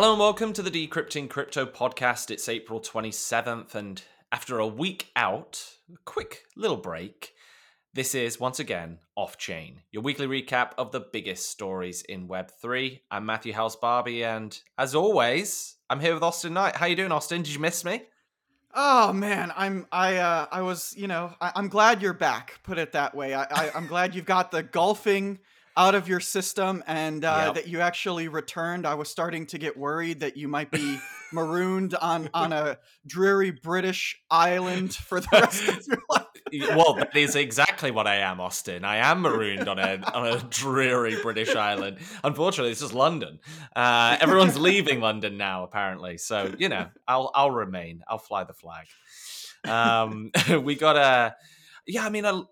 Hello and welcome to the Decrypting Crypto podcast. It's April 27th, and after a week out, a quick little break, this is once again Off Chain, your weekly recap of the biggest stories in Web3. I'm Matthew Howells-Barby, and as always, I'm here with Austin Knight. How you doing, Austin? Did you miss me? Oh man, I'm I uh I was you know I, am glad you're back. Put it that way. I, I am glad you've got the golfing out of your system and uh, yep. that you actually returned. I was starting to get worried that you might be marooned on on a dreary British island for the rest of your life. well, that is exactly what I am, Austin. I am marooned on a on a dreary British island. Unfortunately, it's just London. Uh, everyone's leaving London now, apparently. So you know, I'll I'll remain. I'll fly the flag. Um, we got a yeah. I mean, a,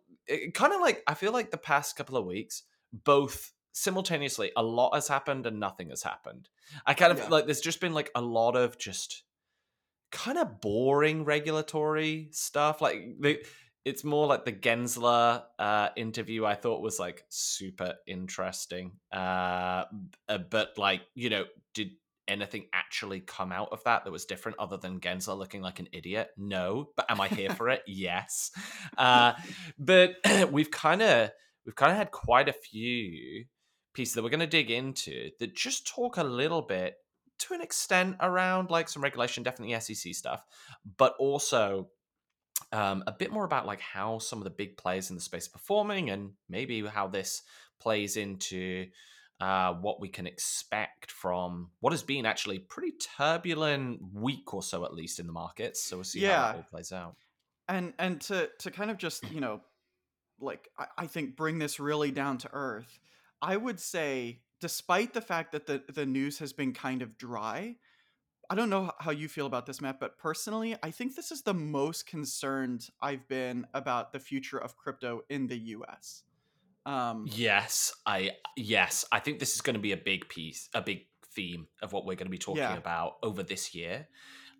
kind of like I feel like the past couple of weeks both simultaneously a lot has happened and nothing has happened. I kind of yeah. like there's just been like a lot of just kind of boring regulatory stuff. Like the, it's more like the Gensler uh, interview. I thought was like super interesting, uh, uh but like you know, did anything actually come out of that that was different other than Gensler looking like an idiot? No, but am I here for it? Yes. Uh, but we've kind of we've kind of had quite a few pieces that we're going to dig into that just talk a little bit to an extent around like some regulation, definitely SEC stuff, but also um, a bit more about like how some of the big players in the space are performing and maybe how this plays into uh, what we can expect from what has been actually pretty turbulent week or so at least in the markets. So we'll see yeah. how it all plays out. And and to to kind of just you know like I, I think bring this really down to earth i would say despite the fact that the, the news has been kind of dry i don't know how you feel about this matt but personally i think this is the most concerned i've been about the future of crypto in the us um, yes i yes i think this is going to be a big piece a big theme of what we're going to be talking yeah. about over this year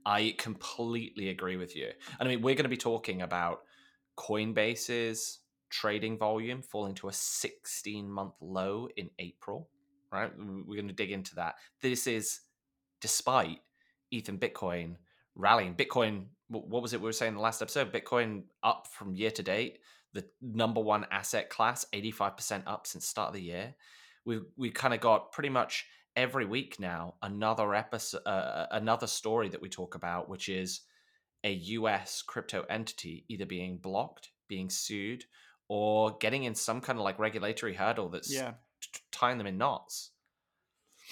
i completely agree with you and i mean we're going to be talking about coinbase's trading volume falling to a 16 month low in April, right? We're going to dig into that. This is despite Ether Bitcoin rallying. Bitcoin, what was it we were saying in the last episode? Bitcoin up from year to date, the number one asset class, 85% up since start of the year. We we kind of got pretty much every week now another episode, uh, uh, another story that we talk about, which is a US crypto entity either being blocked, being sued, or getting in some kind of like regulatory hurdle that's yeah. tying them in knots.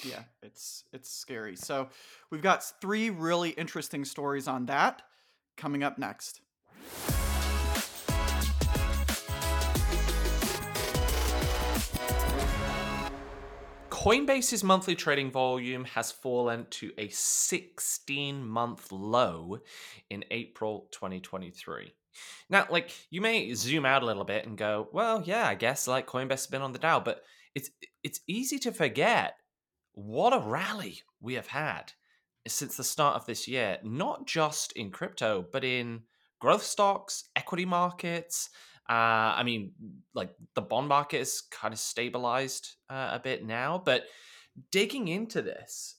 Yeah, it's it's scary. So we've got three really interesting stories on that coming up next. Coinbase's monthly trading volume has fallen to a 16 month low in April 2023. Now, like you may zoom out a little bit and go, well, yeah, I guess like Coinbase has been on the Dow, but it's it's easy to forget what a rally we have had since the start of this year, not just in crypto, but in growth stocks, equity markets. Uh, I mean, like the bond market is kind of stabilized uh, a bit now, but digging into this,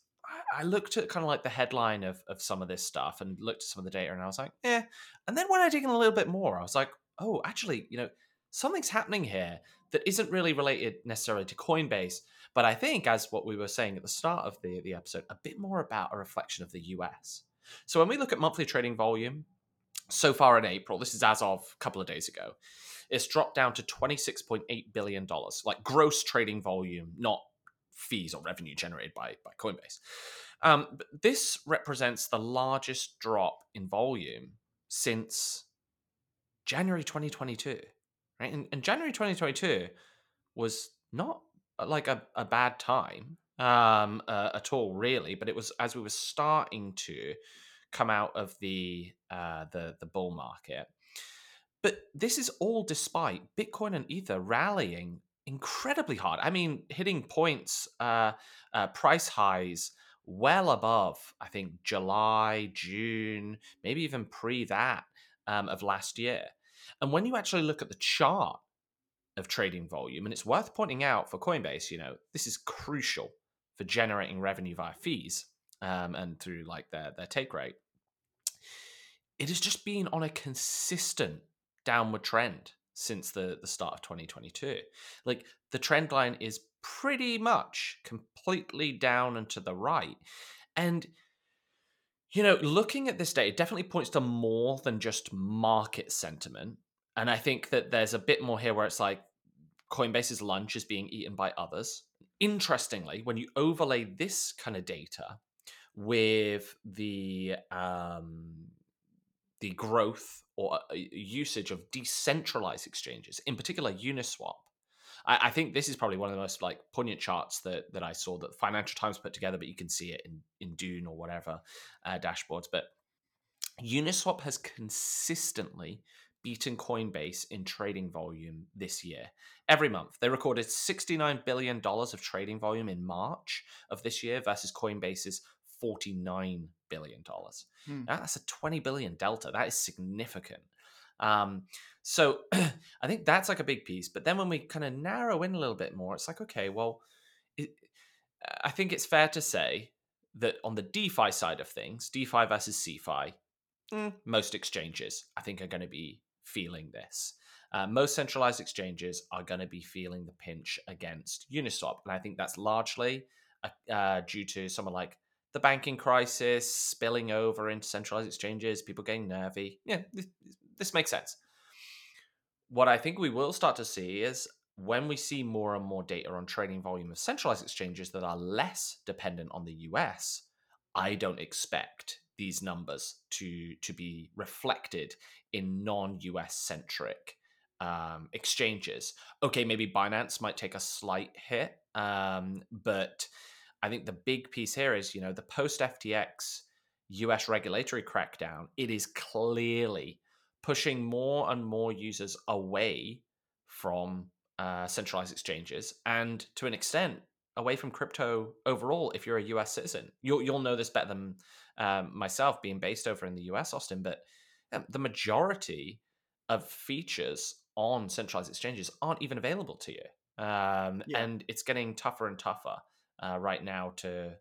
I looked at kind of like the headline of, of some of this stuff and looked at some of the data and I was like, yeah. And then when I dig in a little bit more, I was like, oh, actually, you know, something's happening here that isn't really related necessarily to Coinbase, but I think, as what we were saying at the start of the, the episode, a bit more about a reflection of the US. So when we look at monthly trading volume so far in April, this is as of a couple of days ago, it's dropped down to $26.8 billion, like gross trading volume, not fees or revenue generated by, by Coinbase. Um, this represents the largest drop in volume since January 2022, right? And, and January 2022 was not uh, like a, a bad time um, uh, at all, really, but it was as we were starting to come out of the uh, the the bull market. But this is all despite Bitcoin and Ether rallying incredibly hard. I mean, hitting points, uh, uh, price highs well above, I think, July, June, maybe even pre that um, of last year. And when you actually look at the chart of trading volume, and it's worth pointing out for Coinbase, you know, this is crucial for generating revenue via fees. um, and through like their their take rate, it has just been on a consistent downward trend since the the start of 2022. Like the trend line is pretty much completely down and to the right, and you know, looking at this data it definitely points to more than just market sentiment. And I think that there's a bit more here where it's like Coinbase's lunch is being eaten by others. Interestingly, when you overlay this kind of data with the um, the growth or uh, usage of decentralized exchanges, in particular Uniswap, I, I, think this is probably one of the most like poignant charts that that I saw that Financial Times put together, but you can see it in in Dune or whatever uh, dashboards. But Uniswap has consistently beaten Coinbase in trading volume this year. Every month, they recorded $69 billion of trading volume in March of this year versus Coinbase's $49 billion. Hmm. That's a 20 billion delta. That is significant. Um, so I think that's like a big piece. But then when we kind of narrow in a little bit more, it's like, okay, well, it, I think it's fair to say that on the DeFi side of things, DeFi versus CeFi, mm, most exchanges I think are going to be feeling this. Uh, most centralized exchanges are going to be feeling the pinch against Uniswap, and I think that's largely uh, uh, due to someone like the banking crisis spilling over into centralized exchanges, people getting nervy. Yeah, this, this makes sense. What I think we will start to see is when we see more and more data on trading volume of centralized exchanges that are less dependent on the US, I don't expect these numbers to to be reflected in non-US centric um, exchanges. Okay, maybe Binance might take a slight hit, um, but I think the big piece here is you know the post FTX US regulatory crackdown. It is clearly pushing more and more users away from uh, centralized exchanges and to an extent away from crypto overall if you're a US citizen. You'll, you'll know this better than um, myself being based over in the US, Austin, but um, the majority of features on centralized exchanges aren't even available to you. Um, yeah. And it's getting tougher and tougher uh, right now to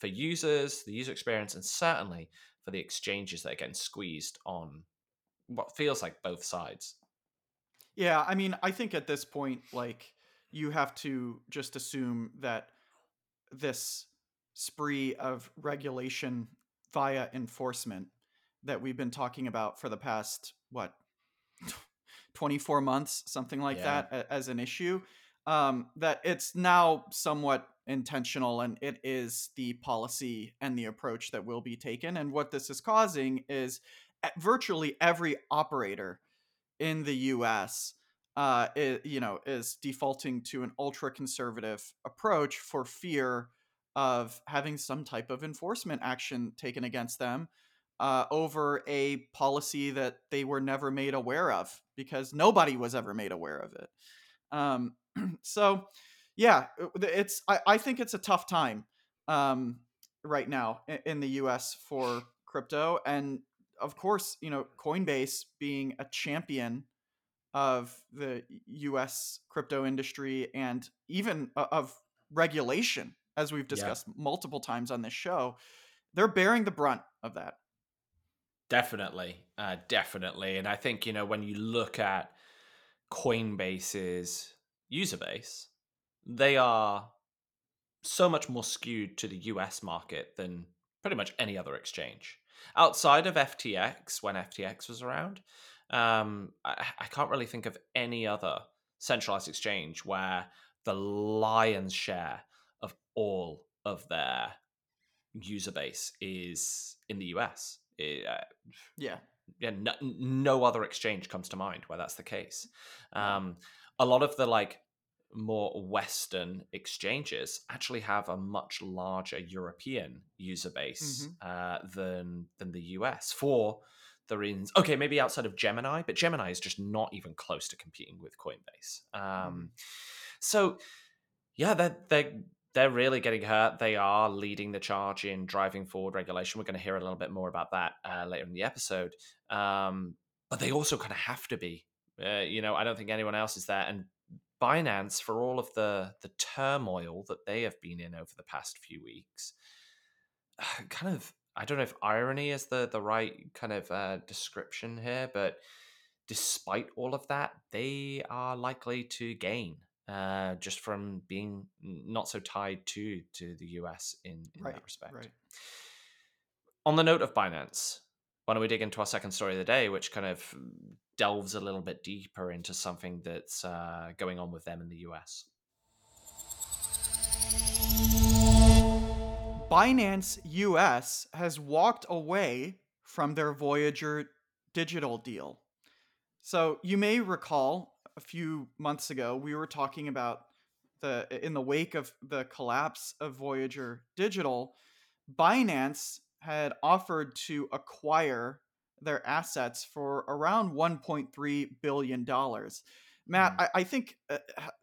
for users, the user experience, and certainly for the exchanges that are getting squeezed on what feels like both sides. Yeah, I mean, I think at this point, like you have to just assume that this spree of regulation via enforcement that we've been talking about for the past what 24 months something like yeah. that as an issue um, that it's now somewhat intentional and it is the policy and the approach that will be taken and what this is causing is virtually every operator in the US uh, it, you know is defaulting to an ultra conservative approach for fear of having some type of enforcement action taken against them uh, over a policy that they were never made aware of because nobody was ever made aware of it. Um, so, yeah, uh, it's I, I, think it's a tough time um, right now in, in the U.S. for crypto, and of course, you know, Coinbase being a champion of the US crypto industry and even of regulation, as we've discussed yeah. multiple times on this show, they're bearing the brunt of that. Definitely. Uh, definitely. And I think, you know, when you look at Coinbase's user base, they are so much more skewed to the US market than pretty much any other exchange outside of FTX when FTX was around. Um, I, I can't really think of any other centralized exchange where the lion's share of all of their user base is in the US. It, uh, yeah. Yeah, no, no, other exchange comes to mind where that's the case. Um, a lot of the like more Western exchanges actually have a much larger European user base mm-hmm. uh, than than the US for the reasons. Okay, maybe outside of Gemini, but Gemini is just not even close to competing with Coinbase. Um, mm. So, yeah, they're they're they're really getting hurt. They are leading the charge in driving forward regulation. We're going to hear a little bit more about that uh, later in the episode. Um, but they also kind of have to be. Uh, you know, I don't think anyone else is there, and Binance, for all of the the turmoil that they have been in over the past few weeks, kind of I don't know if irony is the the right kind of uh, description here, but despite all of that, they are likely to gain uh, just from being not so tied to to the US in in Right, that respect. right. On the note of Binance, why don't we dig into our second story of the day, which kind of delves a little bit deeper into something that's uh, going on with them in the US. Binance US has walked away from their Voyager digital deal. So you may recall a few months ago we were talking about the in the wake of the collapse of Voyager Digital, Binance had offered to acquire their assets for around 1.3 billion dollars. Matt, Mm. I, I think, uh,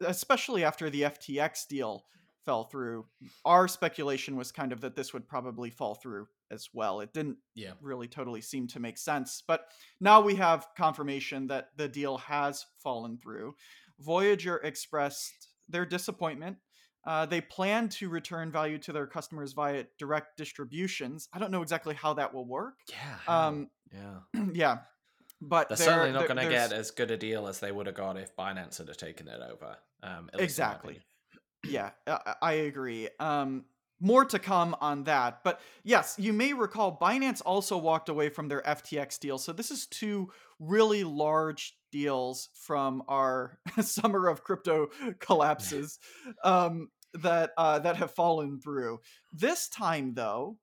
especially after the FTX deal fell through, our speculation was kind of that this would probably fall through as well. It didn't Yeah. really totally seem to make sense, but now we have confirmation that the deal has fallen through. Voyager expressed their disappointment. Uh, they plan to return value to their customers via direct distributions. I don't know exactly how that will work. Yeah. Um, yeah. yeah, but They're there- certainly not going to get as good a deal as they would have got if Binance had taken it over. Um, at least in my Exactly. yeah, I, I agree. Um, more to come on that. But yes, you may recall Binance also walked away from their FTX deal. So this is two really large deals from our summer of crypto collapses um, that uh, that have fallen through. This time, though,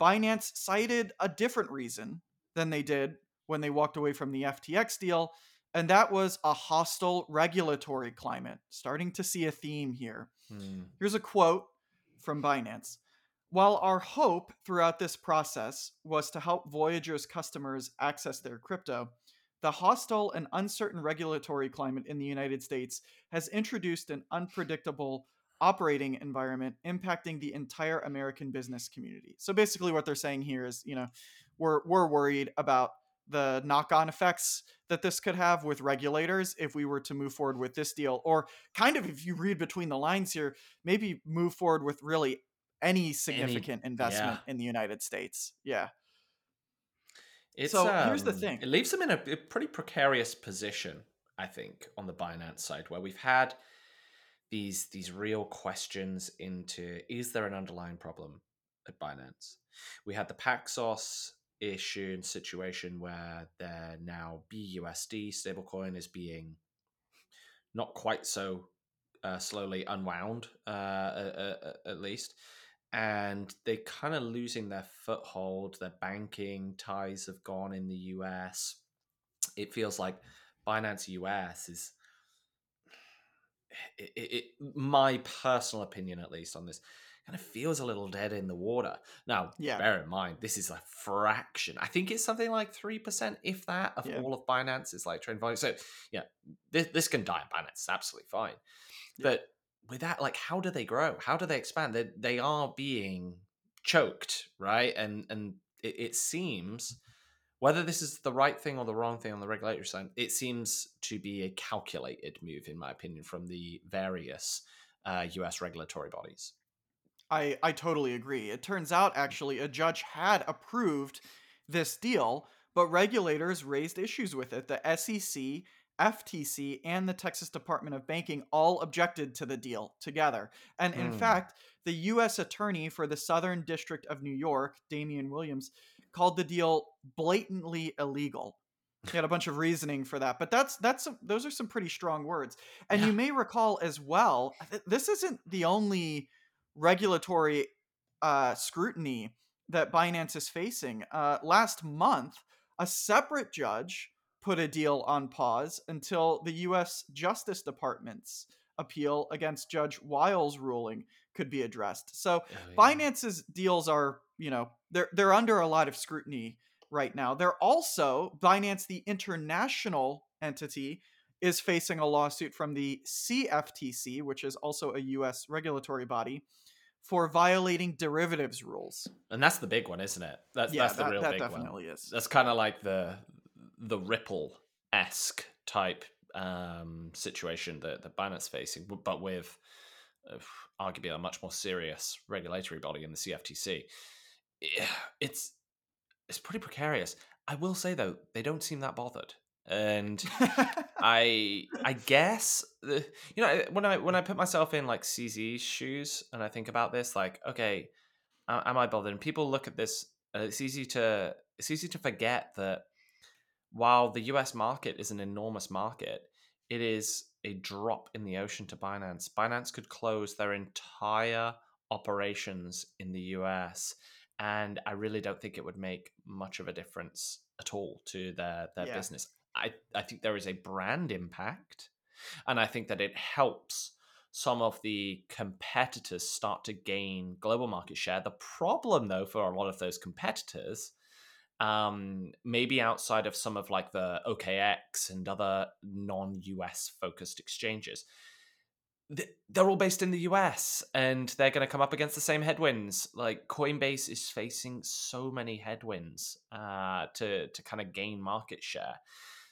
Binance cited a different reason than they did when they walked away from the FTX deal, and that was a hostile regulatory climate. Starting to see a theme here. Hmm. Here's a quote from Binance. While our hope throughout this process was to help Voyager's customers access their crypto, the hostile and uncertain regulatory climate in the United States has introduced an unpredictable operating environment impacting the entire American business community. So basically what they're saying here is, you know, we're we're worried about the knock-on effects that this could have with regulators if we were to move forward with this deal or kind of if you read between the lines here maybe move forward with really any significant investment in the United States. Yeah. It's, So, here's the um, thing. It leaves them in a, a pretty precarious position, I think, on the Binance side, where we've had these these real questions into is there an underlying problem at Binance? We had the Paxos issue and situation where their now BUSD stablecoin is being not quite so uh, slowly unwound, uh, uh, uh, at least. And they're kind of losing their foothold. Their banking ties have gone in the US. It feels like Binance US is, it, it, it, my personal opinion, at least on this, kind of feels a little dead in the water. Now, Yeah. bear in mind, this is a fraction. I think it's something like 3%, if that, of Yeah. all of Binance is like trade volume. So, yeah, this, this can die in Binance. It's absolutely fine. Yeah. But with that, like, how do they grow? How do they expand? They, they are being choked, right? And and it, it seems whether this is the right thing or the wrong thing on the regulatory side, it seems to be a calculated move, in my opinion, from the various uh, U.S. regulatory bodies. I, I totally agree. It turns out actually a judge had approved this deal, but regulators raised issues with it. The SEC, FTC, and the Texas Department of Banking all objected to the deal together. And in Hmm. fact, the U.S. Attorney for the Southern District of New York, Damian Williams, called the deal blatantly illegal. He had a bunch of reasoning for that, but that's that's some, those are some pretty strong words. And Yeah. you may recall as well, th- this isn't the only regulatory uh, scrutiny that Binance is facing. Uh, last month, a separate judge put a deal on pause until the U.S. Justice Department's appeal against Judge Wiles' ruling could be addressed. So Oh, yeah. Binance's deals are, you know, they're they're under a lot of scrutiny right now. They're also Binance, the international entity, is facing a lawsuit from the CFTC, which is also a U.S. regulatory body, for violating derivatives rules. and that's the big one, isn't it? That's yeah, that's the that, real that big one. definitely is. That's kind of like the the Ripple esque type um, situation that that Binance facing, but with uh, arguably a much more serious regulatory body in the CFTC. it's it's pretty precarious. I will say though, they don't seem that bothered, and I I guess the, you know when I when I put myself in like CZ's shoes and I think about this, like okay, am I bothered? And people look at this, uh, it's easy to it's easy to forget that while the US market is an enormous market, it is a drop in the ocean to Binance. Binance could close their entire operations in the US, and I really don't think it would make much of a difference at all to their their Yeah. business. I, I think there is a brand impact, and I think that it helps some of the competitors start to gain global market share. The problem, though, for a lot of those competitors, um, maybe outside of some of like the OKX and other non-US focused exchanges, they're all based in the US and they're going to come up against the same headwinds. Like Coinbase is facing so many headwinds uh, to to kind of gain market share.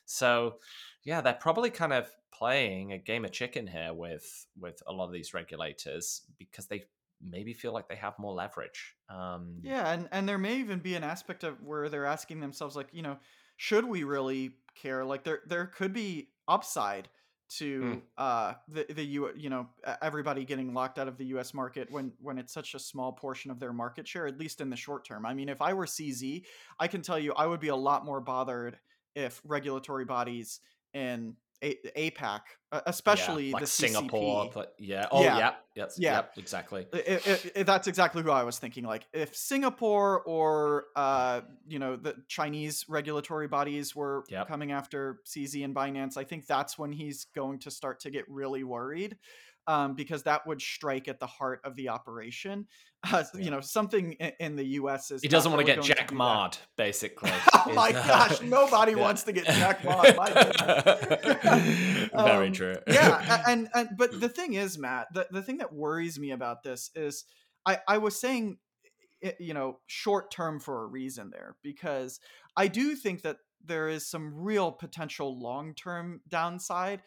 So yeah, they're probably kind of playing a game of chicken here with with a lot of these regulators because they maybe feel like they have more leverage. Um, Yeah, and and there may even be an aspect of where they're asking themselves like, you know, should we really care? Like there there could be upside mm, to uh the the U you know everybody getting locked out of the US market when when it's such a small portion of their market share at least in the short term. I mean, if I were CZ, I can tell you I would be a lot more bothered if regulatory bodies in a- APAC, uh, yeah, especially the like Singapore. CCP. But yeah, oh Yeah, yeah, yes, yeah. yep, exactly. I i i that's exactly who I was thinking. Like, if Singapore or uh, you know the Chinese regulatory bodies were Yep, coming after CZ and Binance, I think that's when he's going to start to get really worried, um, because that would strike at the heart of the operation. Uh, you know, something in, in the U.S. is He doesn't want to get Jack. Mard, basically. oh my uh, gosh, nobody yeah. wants to get Jack Ma. My goodness. Very um, true. yeah, and, and but the thing is, Matt, the, the thing that worries me about this is I, I was saying you know short term for a reason there because I do think that there is some real potential long term downside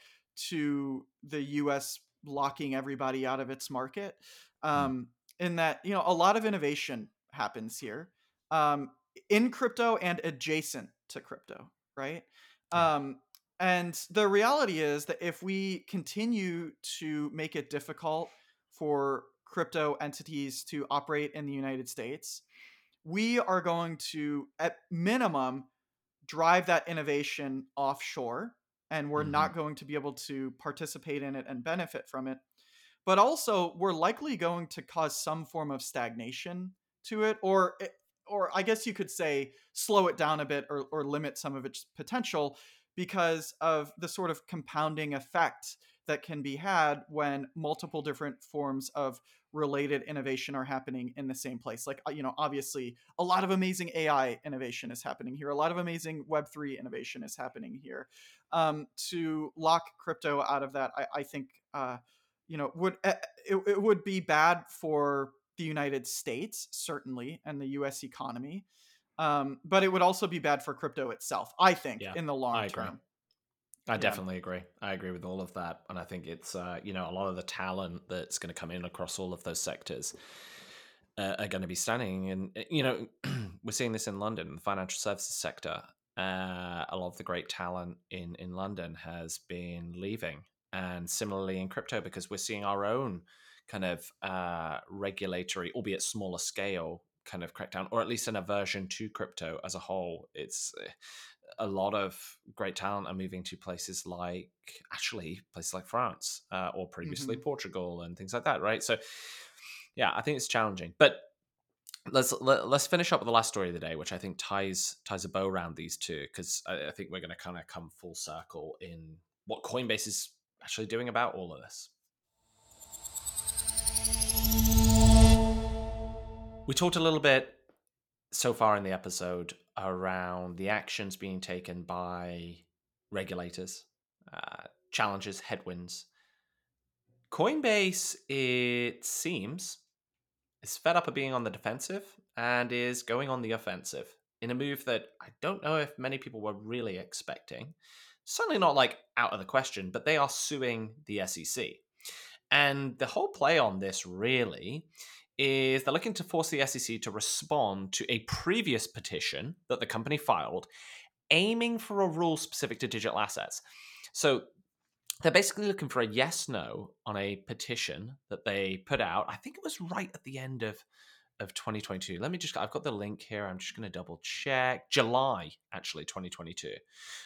to the US locking everybody out of its market. Mm, Um, in that, you know, a lot of innovation happens here. Um, in crypto and adjacent to crypto, right? Um, and the reality is that if we continue to make it difficult for crypto entities to operate in the United States, we are going to, at minimum, drive that innovation offshore. And we're hmm not going to be able to participate in it and benefit from it. But also, we're likely going to cause some form of stagnation to it, or or I guess you could say slow it down a bit or, or limit some of its potential because of the sort of compounding effect that can be had when multiple different forms of related innovation are happening in the same place. Like, uh, you know, obviously, a lot of amazing AI innovation is happening here, a lot of amazing Web3 innovation is happening here. Um, to lock crypto out of that, I, I think. Uh, you know would eh, it, it would be bad for the united states certainly and the us economy um, but it would also be bad for crypto itself i think Yeah, in the long term I yeah definitely agree. I agree with all of that, and I think it's uh, you know a lot of the talent that's going to come in across all of those sectors uh, are going to be stunning, and uh, you know we're seeing this in London, the financial services sector. Uh, a lot of the great talent in in London has been leaving, and similarly in crypto because we're seeing our own kind of uh, regulatory, albeit smaller scale, kind of crackdown, or at least an aversion to crypto as a whole. It's uh, a lot of great talent are moving to places like actually places like France uh, or previously hmm Portugal and things like that, right? So yeah, I think it's challenging, but let's let, let's finish up with the last story of the day, which I think ties ties a bow around these two because I, I think we're going to kind of come full circle in what Coinbase is actually doing about all of this. We talked a little bit so far in the episode around the actions being taken by regulators, uh, challenges, headwinds. Coinbase, it seems, is fed up of being on the defensive and is going on the offensive in a move that I don't know if many people were really expecting. Certainly not like out of the question, but they are suing the SEC. And the whole play on this really is they're looking to force the SEC to respond to a previous petition that the company filed aiming for a rule specific to digital assets. So they're basically looking for a yes no on a petition that they put out. I think it was right at the end of of 2022. Let me just I've got the link here. I'm just going to double check. July actually 2022.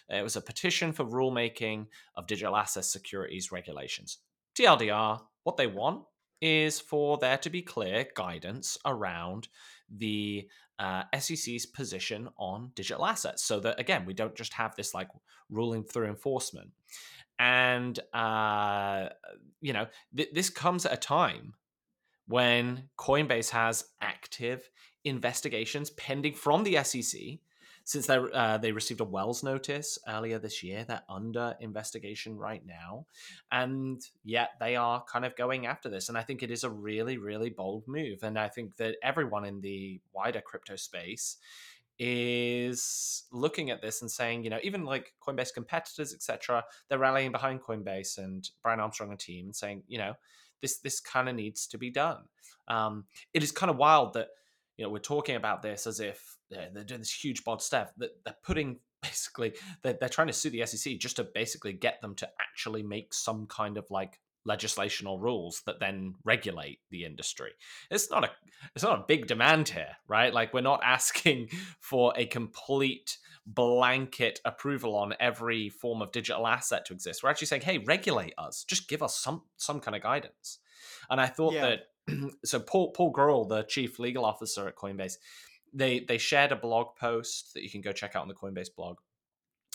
It was a petition for rulemaking of digital asset securities regulations. TLDR, what they want is for there to be clear guidance around the uh, SEC's position on digital assets so that, again, we don't just have this like ruling through enforcement. And, uh, you know, th- this comes at a time when Coinbase has active investigations pending from the SEC since they uh, they received a Wells notice earlier this year. They're under investigation right now, and yet they are kind of going after this. And I think it is a really really bold move. And I think that everyone in the wider crypto space is looking at this and saying, you know, even like Coinbase competitors, etc., they're rallying behind Coinbase and Brian Armstrong and team and saying, you know, this this kind of needs to be done. Um, it is kind of wild that you know we're talking about this as if yeah, they're doing this huge bod stuff that they're putting basically they're, they're trying to sue the SEC just to basically get them to actually make some kind of like legislation or rules that then regulate the industry. It's not a it's not a big demand here, right? Like we're not asking for a complete blanket approval on every form of digital asset to exist. We're actually saying, "Hey, regulate us. Just give us some some kind of guidance." And I thought yeah. that so Paul Paul Grewal, the chief legal officer at Coinbase, they they shared a blog post that you can go check out on the Coinbase blog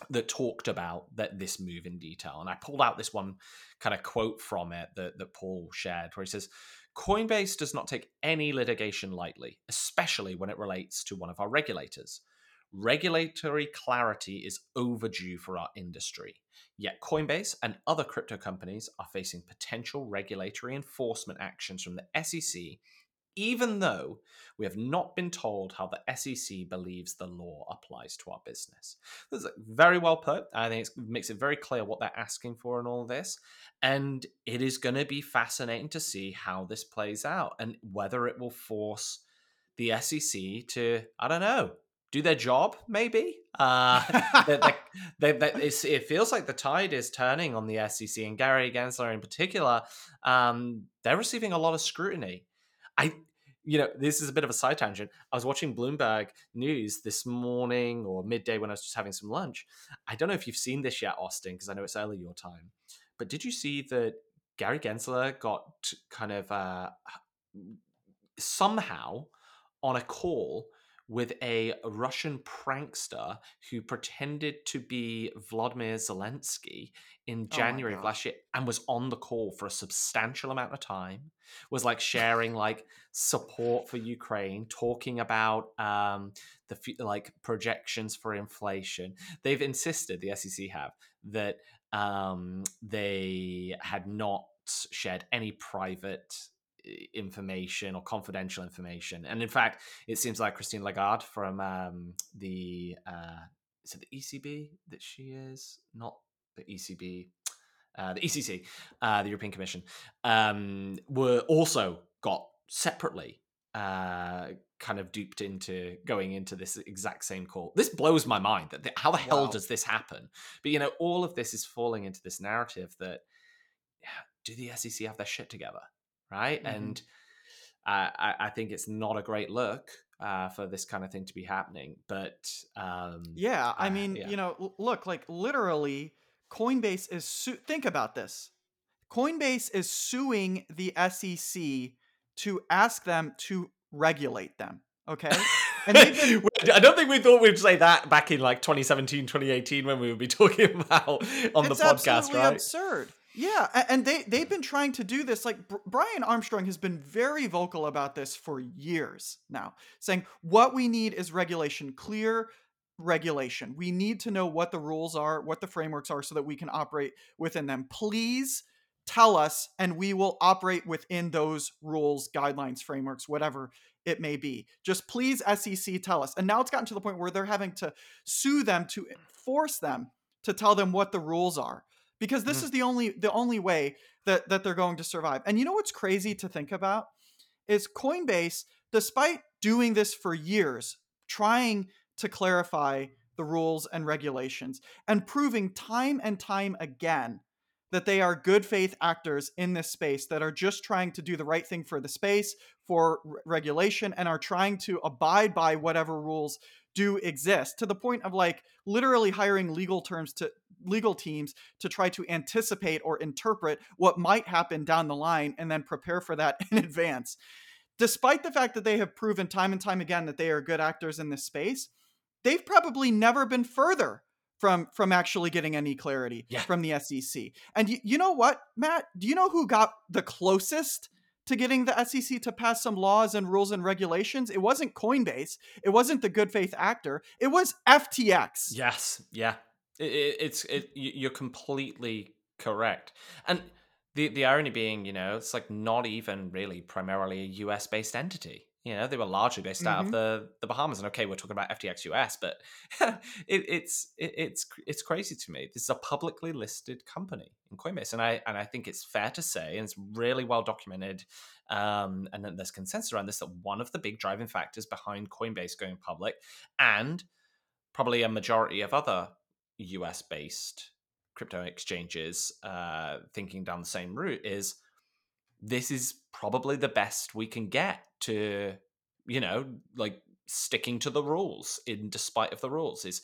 that talked about that this move in detail. And I pulled out this one kind of quote from it that, that Paul shared, where he says, Coinbase does not take any litigation lightly, especially when it relates to one of our regulators. Regulatory clarity is overdue for our industry. Yet Coinbase and other crypto companies are facing potential regulatory enforcement actions from the SEC even though we have not been told how the SEC believes the law applies to our business. This is very well put. I think it makes it very clear what they're asking for in all this. And it is going to be fascinating to see how this plays out and whether it will force the SEC to, I don't know, do their job, maybe. Uh, it feels like the tide is turning on the SEC and Gary Gensler in particular. Um, they're receiving a lot of scrutiny. I, you know, this is a bit of a side tangent. I was watching Bloomberg News this morning or midday when I was just having some lunch. I don't know if you've seen this yet, Austin, because I know it's early your time. But did you see that Gary Gensler got kind of uh, somehow on a call with a Russian prankster who pretended to be Vladimir Zelensky in oh January oh of last year and was on the call for a substantial amount of time, was like sharing like support for Ukraine, talking about um, the like projections for inflation. They've insisted, the SEC have, that um, they had not shared any private information or confidential information. And in fact, it seems like Christine Lagarde from um, the uh, is it the ECB that she is not the ECB. Uh, the ECC, uh, the European Commission, um, were also got separately uh, kind of duped into going into this exact same call. This blows my mind. That how the hell does this happen? But you know, all of this is falling into this narrative that do the SEC have their shit together? Right? Mm-hmm. And I, I think it's not a great look uh, for this kind of thing to be happening. But um, yeah, I uh, mean, yeah. you know, look, like literally, Coinbase is su- think about this. Coinbase is suing the SEC to ask them to regulate them. Okay. And been... I don't think we thought we'd say that back in like 2017, 2018 when we would be talking about on it's the podcast, right? absurd. Yeah, and they they've been trying to do this. Like Brian Armstrong has been very vocal about this for years now, saying what we need is regulation, clear regulation. We need to know what the rules are, what the frameworks are, so that we can operate within them. Please tell us, and we will operate within those rules, guidelines, frameworks, whatever it may be. Just please, SEC, tell us. And now it's gotten to the point where they're having to sue them to force them to tell them what the rules are because this mm. is the only the only way that that they're going to survive. And you know what's crazy to think about is Coinbase, despite doing this for years, trying to clarify the rules and regulations and proving time and time again that they are good faith actors in this space that are just trying to do the right thing for the space, for r- regulation, and are trying to abide by whatever rules do exist to the point of like literally hiring legal terms to legal teams to try to anticipate or interpret what might happen down the line and then prepare for that in advance. Despite the fact that they have proven time and time again that they are good actors in this space, they've probably never been further from from actually getting any clarity Yeah. from the SEC. And you, you know what, Matt? Do you know who got the closest to getting the SEC to pass some laws and rules and regulations? It wasn't Coinbase. It wasn't the good faith actor. It was FTX. Yes, yeah, it, it, it's it, you're completely correct, and the the irony being, you know, it's like not even really primarily a US based entity. You know, they were largely based out of Mhm. the the Bahamas, and okay, we're talking about FTX US, but it, it's it, it's it's crazy to me. This is a publicly listed company in Coinbase, and I and I think it's fair to say, and it's really well documented, um, and then there's consensus around this that one of the big driving factors behind Coinbase going public, and probably a majority of other US based crypto exchanges uh, thinking down the same route is this is probably the best we can get to, you know, like sticking to the rules in despite of the rules is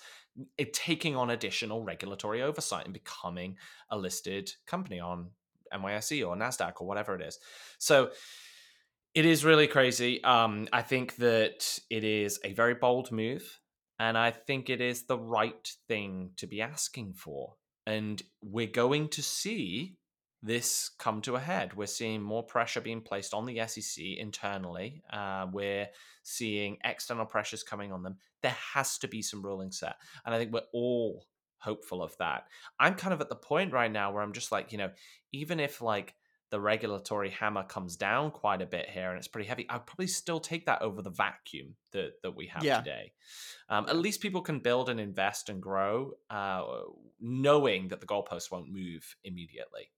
it taking on additional regulatory oversight and becoming a listed company on NYSE or Nasdaq or whatever it is. So it is really crazy. Um, I think that it is a very bold move, and I think it is the right thing to be asking for. And we're going to see this come to a head. We're seeing more pressure being placed on the SEC internally. Uh, we're seeing external pressures coming on them. There has to be some ruling set, and I think we're all hopeful of that. I'm kind of at the point right now where I'm just like, you know, even if like the regulatory hammer comes down quite a bit here and it's pretty heavy, I'd probably still take that over the vacuum that, that we have Yeah. today. Um, at least people can build and invest and grow, uh, knowing that the goalposts won't move immediately.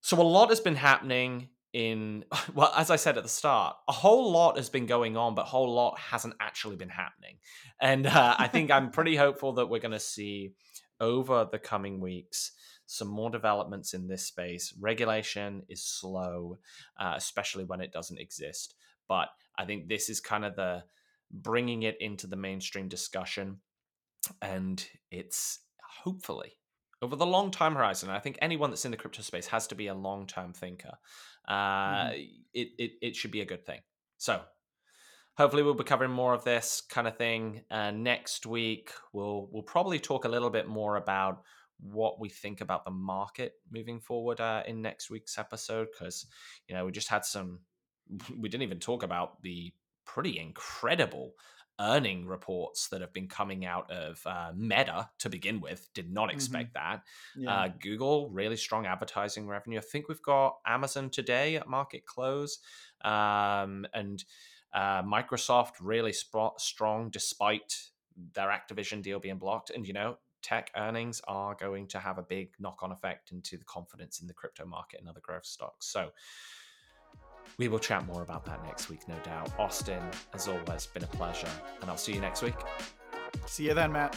So a lot has been happening in well, as I said at the start, a whole lot has been going on, but a whole lot hasn't actually been happening. And uh, I think I'm pretty hopeful that we're going to see over the coming weeks some more developments in this space. Regulation is slow, uh, especially when it doesn't exist. But I think this is kind of the bringing it into the mainstream discussion, and it's hopefully over the long time horizon. I think anyone that's in the crypto space has to be a long term thinker. Uh, it, it it should be a good thing. So hopefully we'll be covering more of this kind of thing uh, next week. We'll we'll probably talk a little bit more about what we think about the market moving forward uh, in next week's episode because you know we just had some we didn't even talk about the pretty incredible earning reports that have been coming out of uh, meta to begin with did not expect that Yeah. uh, Google, really strong advertising revenue. I think we've got Amazon today at market close, um, and uh, Microsoft really sp- strong despite their Activision deal being blocked. And you know, tech earnings are going to have a big knock-on effect into the confidence in the crypto market and other growth stocks. So. We will chat more about that next week, no doubt. Austin, as always, been a pleasure, and I'll see you next week. See you then, Matt.